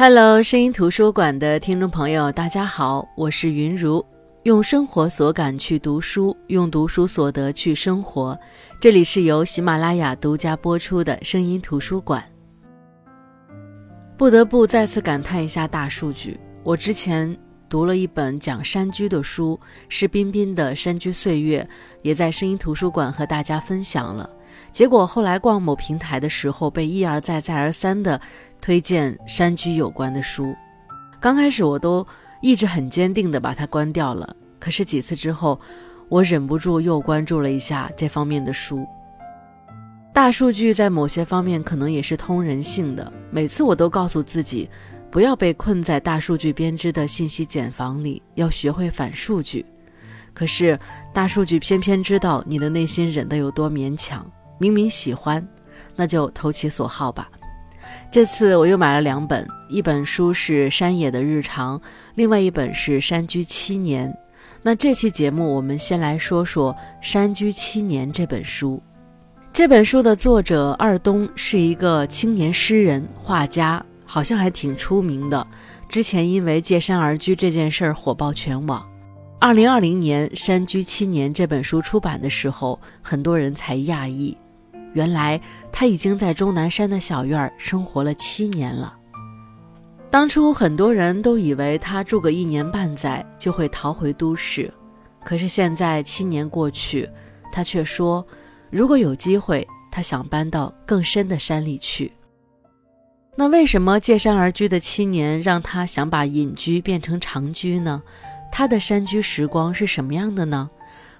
Hello，声音图书馆的听众朋友，大家好，我是云如，用生活所感去读书，用读书所得去生活。这里是由喜马拉雅独家播出的声音图书馆。不得不再次感叹一下大数据。我之前读了一本讲山居的书，是彬彬的《山居岁月》，也在声音图书馆和大家分享了。结果后来逛某平台的时候，被一而再再而三的推荐山居有关的书。刚开始我都一直很坚定的把它关掉了，可是几次之后，我忍不住又关注了一下这方面的书。大数据在某些方面可能也是通人性的，每次我都告诉自己，不要被困在大数据编织的信息茧房里，要学会反数据。可是大数据偏偏知道你的内心忍得有多勉强。明明喜欢，那就投其所好吧。这次我又买了两本，一本书是《山野的日常》，另外一本是《山居七年》。那这期节目，我们先来说说《山居七年》这本书。这本书的作者二东是一个青年诗人、画家，好像还挺出名的。之前因为借山而居这件事儿火爆全网。二零二零年《山居七年》这本书出版的时候，很多人才讶异。原来他已经在终南山的小院儿生活了七年了。当初很多人都以为他住个一年半载就会逃回都市，可是现在七年过去，他却说，如果有机会，他想搬到更深的山里去。那为什么借山而居的七年让他想把隐居变成长居呢？他的山居时光是什么样的呢？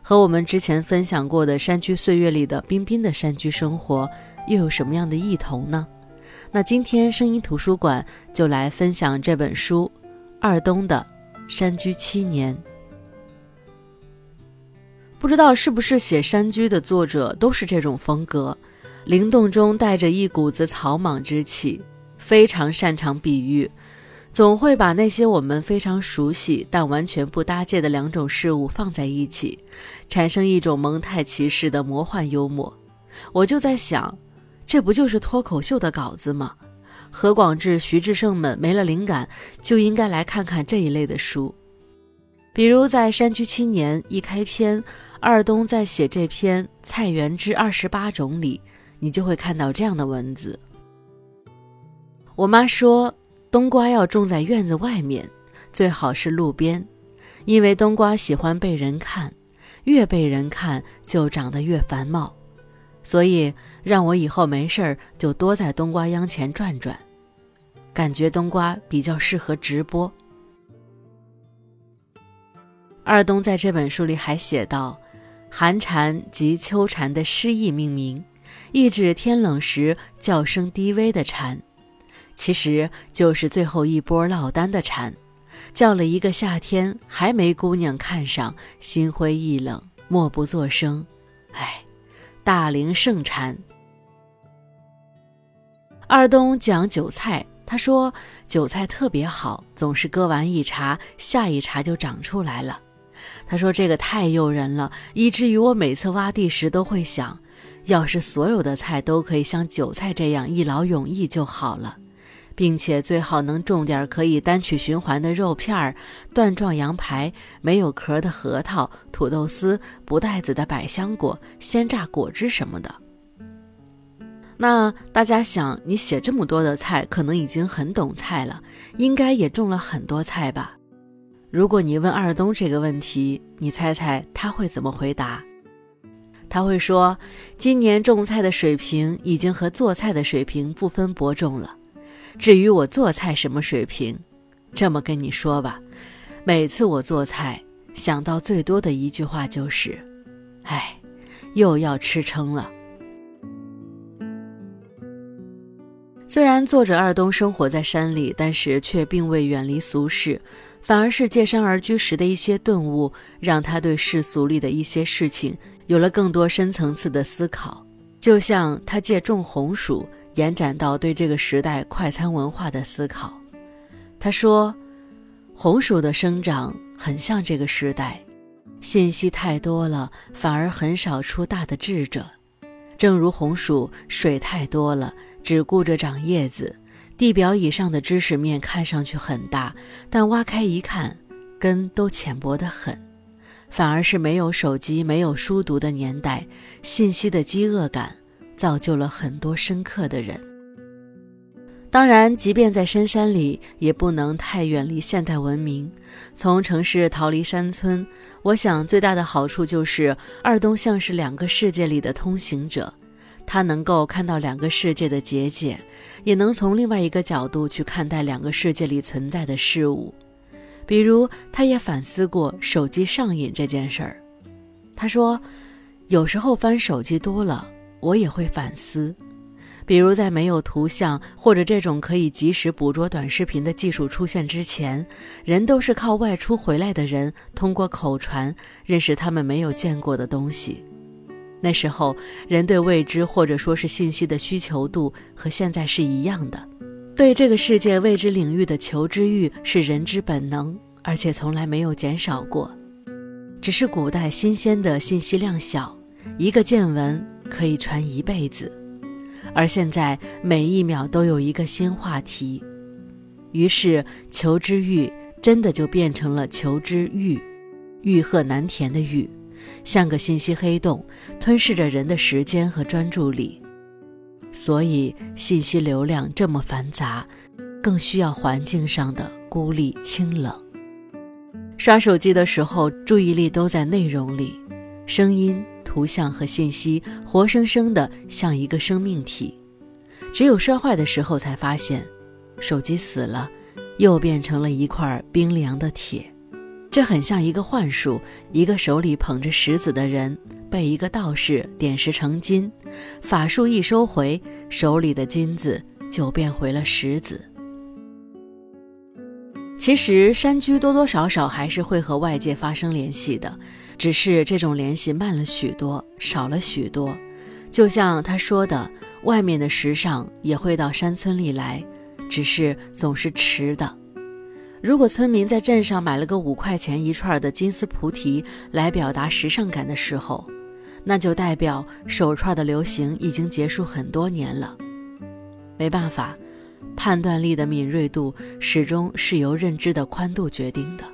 和我们之前分享过的《山居岁月》里的彬彬的山居生活又有什么样的异同呢？那今天声音图书馆就来分享这本书《二冬的山居七年》。不知道是不是写山居的作者都是这种风格，灵动中带着一股子草莽之气，非常擅长比喻。总会把那些我们非常熟悉但完全不搭界的两种事物放在一起，产生一种蒙太奇式的魔幻幽默。我就在想，这不就是脱口秀的稿子吗？何广智、徐志胜们没了灵感，就应该来看看这一类的书。比如在《山居青年》一开篇，二东在写这篇《菜园之二十八种》里，你就会看到这样的文字。我妈说。冬瓜要种在院子外面，最好是路边，因为冬瓜喜欢被人看，越被人看就长得越繁茂。所以让我以后没事儿就多在冬瓜秧前转转，感觉冬瓜比较适合直播。二冬在这本书里还写道：“寒蝉及秋蝉的诗意命名，意指天冷时叫声低微的蝉。”其实就是最后一波落单的蝉，叫了一个夏天还没姑娘看上，心灰意冷，默不作声。哎，大龄盛蝉。二东讲韭菜，他说韭菜特别好，总是割完一茬，下一茬就长出来了。他说这个太诱人了，以至于我每次挖地时都会想，要是所有的菜都可以像韭菜这样一劳永逸就好了。并且最好能种点可以单曲循环的肉片儿、段状羊排、没有壳的核桃、土豆丝、不带籽的百香果、鲜榨果汁什么的。那大家想，你写这么多的菜，可能已经很懂菜了，应该也种了很多菜吧？如果你问二东这个问题，你猜猜他会怎么回答？他会说，今年种菜的水平已经和做菜的水平不分伯仲了。至于我做菜什么水平，这么跟你说吧，每次我做菜想到最多的一句话就是：“哎，又要吃撑了。”虽然作者二东生活在山里，但是却并未远离俗世，反而是借山而居时的一些顿悟，让他对世俗里的一些事情有了更多深层次的思考。就像他借种红薯。延展到对这个时代快餐文化的思考，他说：“红薯的生长很像这个时代，信息太多了，反而很少出大的智者。正如红薯水太多了，只顾着长叶子，地表以上的知识面看上去很大，但挖开一看，根都浅薄得很。反而是没有手机、没有书读的年代，信息的饥饿感造就了很多深刻的人。当然，即便在深山里，也不能太远离现代文明。从城市逃离山村，我想最大的好处就是二东像是两个世界里的通行者，他能够看到两个世界的结界，也能从另外一个角度去看待两个世界里存在的事物。比如，他也反思过手机上瘾这件事儿。他说，有时候翻手机多了，我也会反思。比如，在没有图像或者这种可以及时捕捉短视频的技术出现之前，人都是靠外出回来的人通过口传认识他们没有见过的东西。那时候，人对未知或者说是信息的需求度和现在是一样的，对这个世界未知领域的求知欲是人之本能，而且从来没有减少过。只是古代新鲜的信息量小，一个见闻可以传一辈子。而现在每一秒都有一个新话题，于是求知欲真的就变成了求知欲，欲壑难填的欲，像个信息黑洞，吞噬着人的时间和专注力。所以信息流量这么繁杂，更需要环境上的孤立清冷。刷手机的时候，注意力都在内容里，声音。图像和信息活生生的像一个生命体，只有摔坏的时候才发现，手机死了，又变成了一块冰凉的铁。这很像一个幻术，一个手里捧着石子的人被一个道士点石成金，法术一收回，手里的金子就变回了石子。其实山居多多少少还是会和外界发生联系的。只是这种联系慢了许多，少了许多。就像他说的，外面的时尚也会到山村里来，只是总是迟的。如果村民在镇上买了个五块钱一串的金丝菩提来表达时尚感的时候，那就代表手串的流行已经结束很多年了。没办法，判断力的敏锐度始终是由认知的宽度决定的。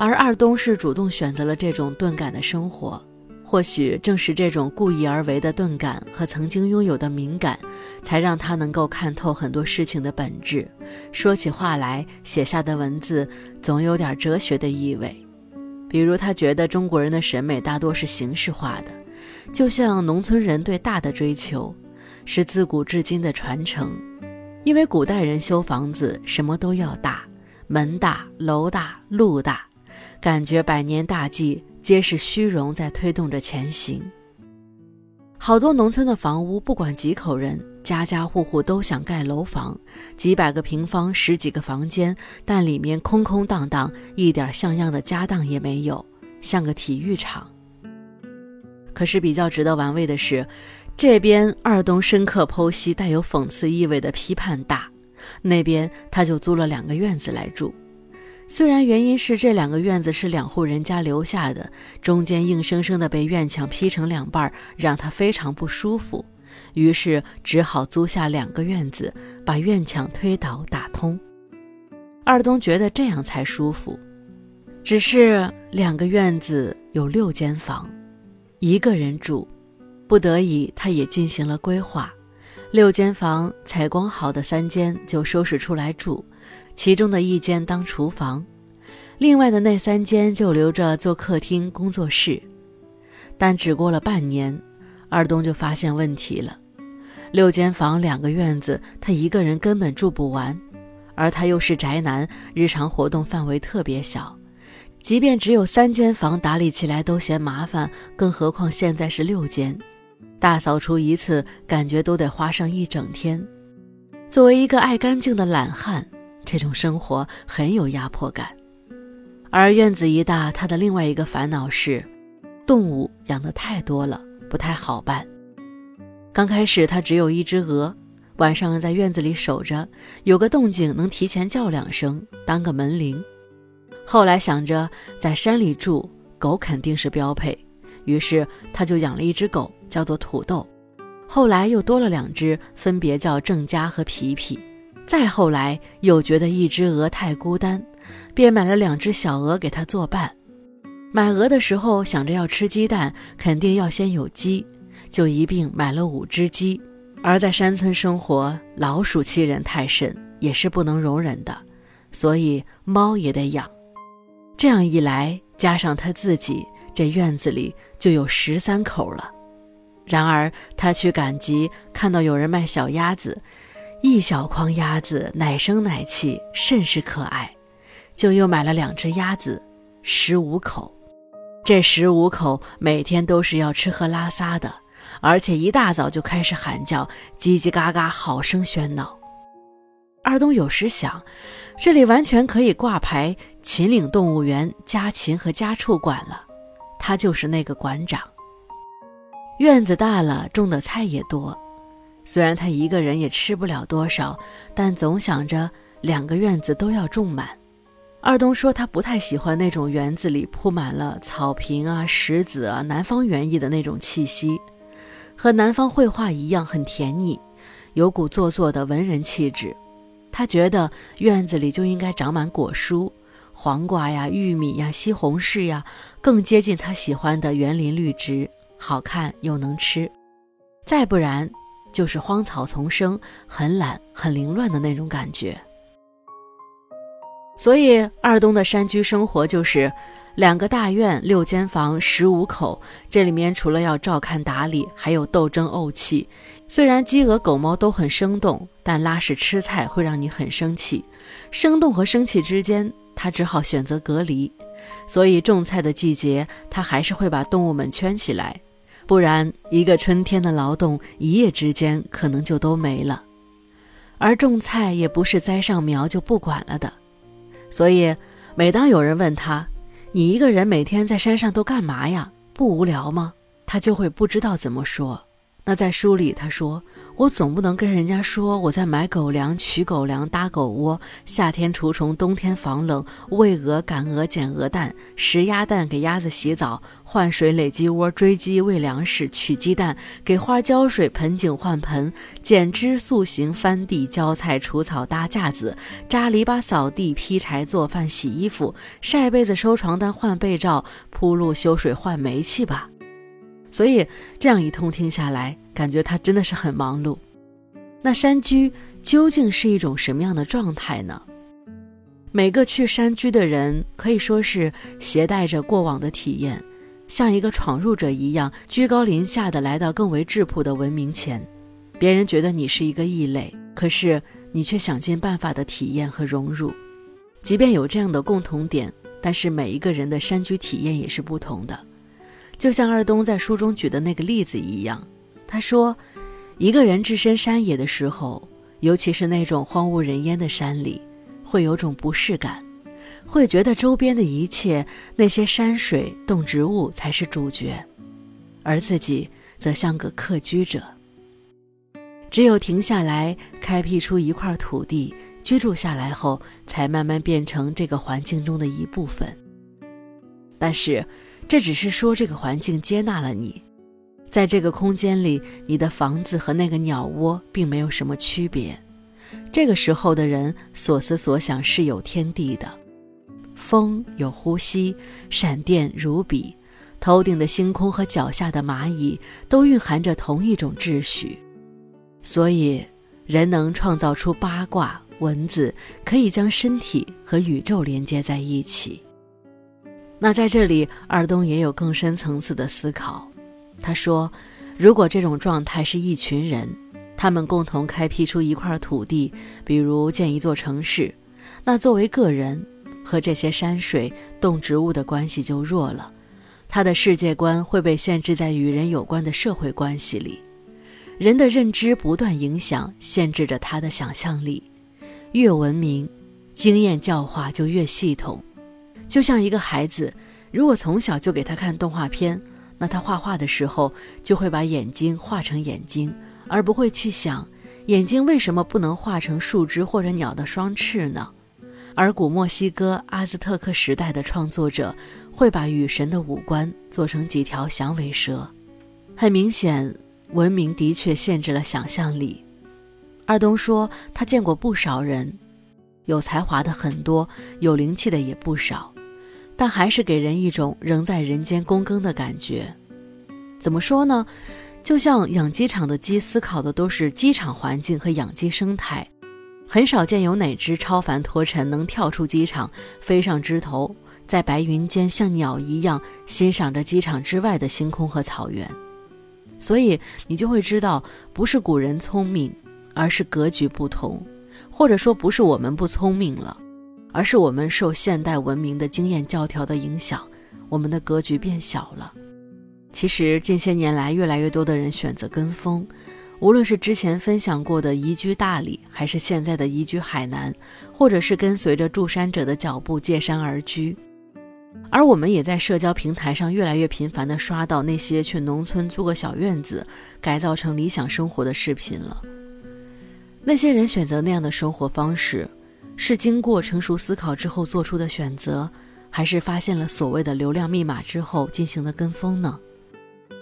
而二东是主动选择了这种钝感的生活，或许正是这种故意而为的钝感和曾经拥有的敏感，才让他能够看透很多事情的本质。说起话来，写下的文字总有点哲学的意味。比如，他觉得中国人的审美大多是形式化的，就像农村人对大的追求，是自古至今的传承。因为古代人修房子什么都要大，门大、楼大、路大。感觉百年大计皆是虚荣在推动着前行。好多农村的房屋，不管几口人，家家户户都想盖楼房，几百个平方，十几个房间，但里面空空荡荡，一点像样的家当也没有，像个体育场。可是比较值得玩味的是，这边二东深刻剖析带有讽刺意味的批判大，那边他就租了两个院子来住。虽然原因是这两个院子是两户人家留下的，中间硬生生的被院墙劈成两半，让他非常不舒服，于是只好租下两个院子，把院墙推倒打通。二东觉得这样才舒服。只是两个院子有六间房，一个人住，不得已他也进行了规划，六间房采光好的三间就收拾出来住。其中的一间当厨房，另外的那三间就留着做客厅、工作室。但只过了半年，二东就发现问题了：六间房、两个院子，他一个人根本住不完，而他又是宅男，日常活动范围特别小，即便只有三间房，打理起来都嫌麻烦，更何况现在是六间，大扫除一次，感觉都得花上一整天。作为一个爱干净的懒汉。这种生活很有压迫感，而院子一大，他的另外一个烦恼是，动物养的太多了，不太好办。刚开始他只有一只鹅，晚上在院子里守着，有个动静能提前叫两声，当个门铃。后来想着在山里住，狗肯定是标配，于是他就养了一只狗，叫做土豆。后来又多了两只，分别叫郑家和皮皮。再后来又觉得一只鹅太孤单，便买了两只小鹅给它作伴。买鹅的时候想着要吃鸡蛋，肯定要先有鸡，就一并买了五只鸡。而在山村生活，老鼠欺人太甚，也是不能容忍的，所以猫也得养。这样一来，加上他自己，这院子里就有十三口了。然而他去赶集，看到有人卖小鸭子，一小筐鸭子奶声奶气，甚是可爱，就又买了两只鸭子，十五口。这十五口每天都是要吃喝拉撒的。而且一大早就开始喊叫，叽叽嘎嘎，好生喧闹。二东有时想，这里完全可以挂牌“秦岭动物园家禽和家畜馆”了，他就是那个馆长。院子大了，种的菜也多，虽然他一个人也吃不了多少，但总想着两个院子都要种满。二东说他不太喜欢那种园子里铺满了草坪啊、石子啊、南方园艺的那种气息。和南方绘画一样，很甜腻，有股做作的文人气质。他觉得院子里就应该长满果蔬，黄瓜呀、玉米呀、西红柿呀，更接近他喜欢的园林绿植，好看又能吃。再不然，就是荒草丛生，很懒、很凌乱的那种感觉。所以二东的山居生活就是。两个大院，六间房，十五口。这里面除了要照看打理，还有斗争怄气。虽然鸡鹅狗猫都很生动，但拉屎吃菜会让你很生气。生动和生气之间，他只好选择隔离。所以种菜的季节，他还是会把动物们圈起来，不然一个春天的劳动，一夜之间可能就都没了。而种菜也不是栽上苗就不管了的，所以每当有人问他，你一个人每天在山上都干嘛呀？不无聊吗？他就会不知道怎么说。那在书里他说：“我总不能跟人家说我在买狗粮、取狗粮、搭狗窝，夏天除虫，冬天防冷，喂鹅、赶鹅、捡鹅蛋，拾鸭蛋，给鸭子洗澡，换水、垒鸡窝，追鸡、喂粮食，取鸡蛋，给花浇水，盆景换盆，剪枝、塑形、翻地、浇菜、除草、搭架子，扎篱笆、扫地、劈柴、做饭、洗衣服，晒被子、收床单、换被罩，铺路、修水、换煤气吧。”所以这样一通听下来。感觉他真的是很忙碌。那山居究竟是一种什么样的状态呢？每个去山居的人可以说是携带着过往的体验，像一个闯入者一样，居高临下的来到更为质朴的文明前。别人觉得你是一个异类，可是你却想尽办法的体验和融入。即便有这样的共同点，但是每一个人的山居体验也是不同的。就像二东在书中举的那个例子一样。他说：“一个人置身山野的时候，尤其是那种荒无人烟的山里，会有种不适感，会觉得周边的一切，那些山水、动植物才是主角，而自己则像个客居者。只有停下来，开辟出一块土地，居住下来后，才慢慢变成这个环境中的一部分。但是，这只是说这个环境接纳了你。”在这个空间里，你的房子和那个鸟窝并没有什么区别。这个时候的人所思所想是有天地的，风有呼吸，闪电如笔，头顶的星空和脚下的蚂蚁都蕴含着同一种秩序。所以，人能创造出八卦文字，可以将身体和宇宙连接在一起。那在这里，二东也有更深层次的思考。他说：“如果这种状态是一群人，他们共同开辟出一块土地，比如建一座城市，那作为个人和这些山水、动植物的关系就弱了，他的世界观会被限制在与人有关的社会关系里。人的认知不断影响、限制着他的想象力。越文明，经验教化就越系统。就像一个孩子，如果从小就给他看动画片。”那他画画的时候，就会把眼睛画成眼睛，而不会去想眼睛为什么不能画成树枝或者鸟的双翅呢？而古墨西哥阿兹特克时代的创作者会把雨神的五官做成几条响尾蛇。很明显，文明的确限制了想象力。二东说，他见过不少人，有才华的很多，有灵气的也不少，但还是给人一种仍在人间躬耕的感觉。怎么说呢？就像养鸡场的鸡思考的都是鸡场环境和养鸡生态，很少见有哪只超凡脱尘能跳出机场，飞上枝头，在白云间像鸟一样欣赏着机场之外的星空和草原。所以你就会知道，不是古人聪明，而是格局不同，或者说不是我们不聪明了，而是我们受现代文明的经验教条的影响，我们的格局变小了。其实近些年来，越来越多的人选择跟风，无论是之前分享过的移居大理，还是现在的移居海南，或者是跟随着住山者的脚步借山而居。而我们也在社交平台上越来越频繁地刷到那些去农村租个小院子，改造成理想生活的视频了。那些人选择那样的生活方式，是经过成熟思考之后做出的选择，还是发现了所谓的流量密码之后进行的跟风呢？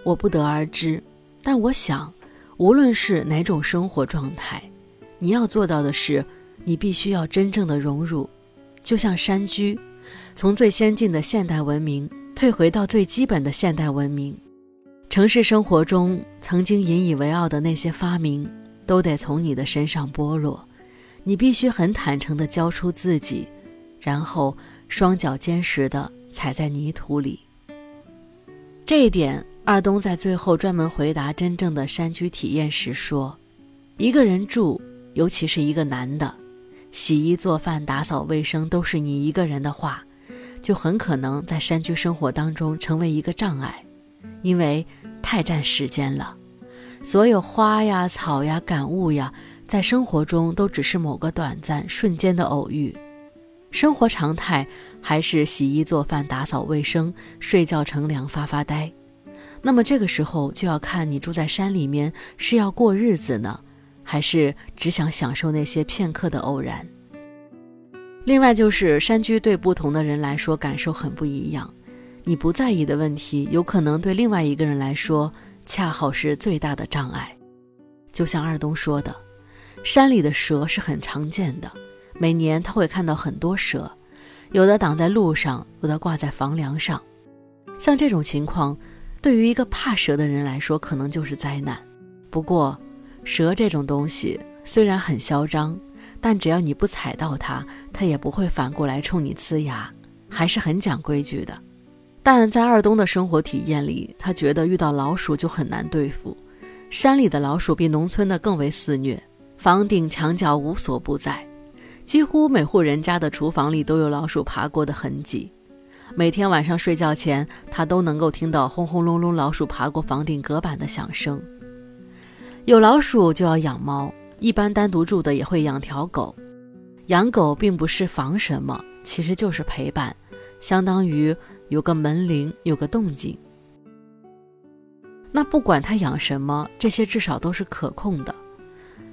我不得而知，但我想，无论是哪种生活状态，你要做到的是，你必须要真正的融入，就像山居，从最先进的现代文明退回到最基本的现代文明。城市生活中曾经引以为傲的那些发明，都得从你的身上剥落。你必须很坦诚地交出自己，然后双脚坚实地踩在泥土里。这一点。二东在最后专门回答真正的山居体验时说：“一个人住，尤其是一个男的，洗衣做饭、打扫卫生都是你一个人的话，就很可能在山居生活当中成为一个障碍，因为太占时间了。所有花呀、草呀、感悟呀，在生活中都只是某个短暂瞬间的偶遇。生活常态还是洗衣做饭、打扫卫生、睡觉乘凉、发发呆。”那么这个时候就要看你住在山里面是要过日子呢，还是只想享受那些片刻的偶然。另外就是山居对不同的人来说感受很不一样，你不在意的问题，有可能对另外一个人来说恰好是最大的障碍。就像二东说的，山里的蛇是很常见的，每年他会看到很多蛇，有的挡在路上，有的挂在房梁上，像这种情况。对于一个怕蛇的人来说，可能就是灾难。不过，蛇这种东西虽然很嚣张，但只要你不踩到它，它也不会反过来冲你呲牙，还是很讲规矩的。但在二东的生活体验里，他觉得遇到老鼠就很难对付。山里的老鼠比农村的更为肆虐，房顶墙角无所不在，几乎每户人家的厨房里都有老鼠爬过的痕迹。每天晚上睡觉前，他都能够听到轰轰隆隆老鼠爬过房顶隔板的响声。有老鼠就要养猫，一般单独住的也会养条狗。养狗并不是防什么，其实就是陪伴，相当于有个门铃，有个动静。那不管他养什么，这些至少都是可控的。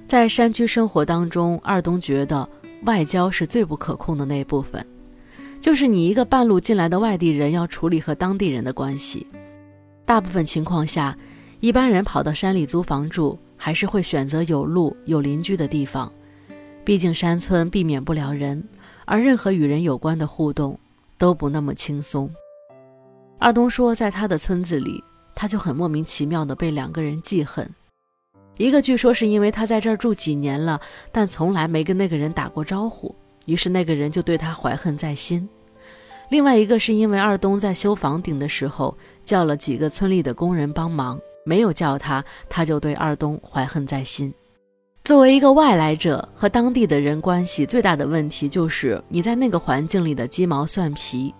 在山区生活当中，二东觉得外交是最不可控的那部分。就是你一个半路进来的外地人要处理和当地人的关系，大部分情况下，一般人跑到山里租房住，还是会选择有路有邻居的地方，毕竟山村避免不了人，而任何与人有关的互动都不那么轻松。二东说，在他的村子里，他就很莫名其妙的被两个人记恨，一个据说是因为他在这儿住几年了，但从来没跟那个人打过招呼。于是那个人就对他怀恨在心，另外一个是因为二东在修房顶的时候叫了几个村里的工人帮忙，没有叫他，他就对二东怀恨在心。作为一个外来者和当地的人关系最大的问题就是你在那个环境里的鸡毛蒜皮，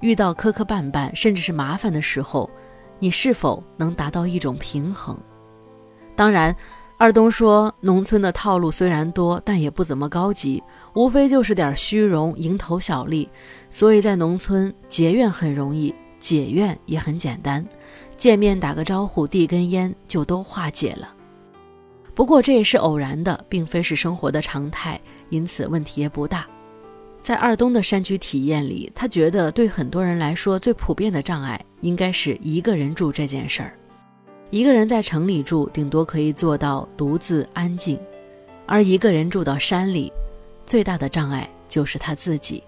遇到磕磕绊绊甚至是麻烦的时候，你是否能达到一种平衡？当然。二东说：“农村的套路虽然多，但也不怎么高级，无非就是点虚荣、蝇头小利。所以在农村结怨很容易，解怨也很简单，见面打个招呼，递根烟就都化解了。不过这也是偶然的，并非是生活的常态，因此问题也不大。在二东的山区体验里，他觉得对很多人来说最普遍的障碍，应该是一个人住这件事儿。”一个人在城里住，顶多可以做到独自安静；而一个人住到山里，最大的障碍就是他自己。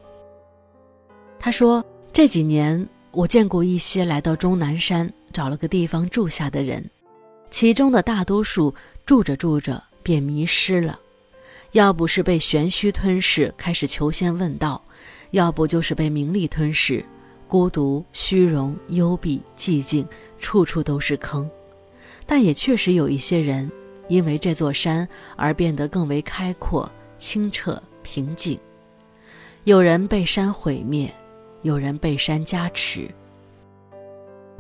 他说：“这几年，我见过一些来到终南山找了个地方住下的人，其中的大多数住着住着便迷失了，要不是被玄虚吞噬，开始求仙问道；要不就是被名利吞噬，孤独、虚荣、幽闭、寂静，处处都是坑。但也确实有一些人，因为这座山而变得更为开阔、清澈、平静。有人被山毁灭。”有人被山加持。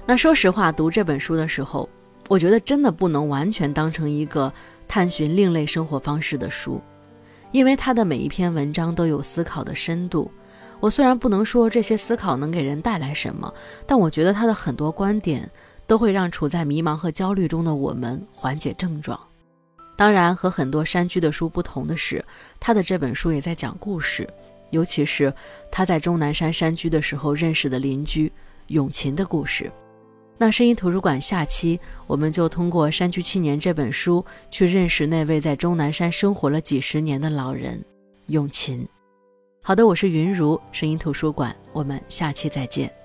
那说实话，读这本书的时候，我觉得真的不能完全当成一个探寻另类生活方式的书，因为他的每一篇文章都有思考的深度。我虽然不能说这些思考能给人带来什么，但我觉得他的很多观点都会让处在迷茫和焦虑中的我们缓解症状。当然，和很多山居的书不同的是，他的这本书也在讲故事。尤其是他在终南山山居的时候认识的邻居永琴的故事。那声音图书馆下期我们就通过《山居七年》这本书去认识那位在终南山生活了几十年的老人永琴。好的，我是云如声音图书馆，我们下期再见。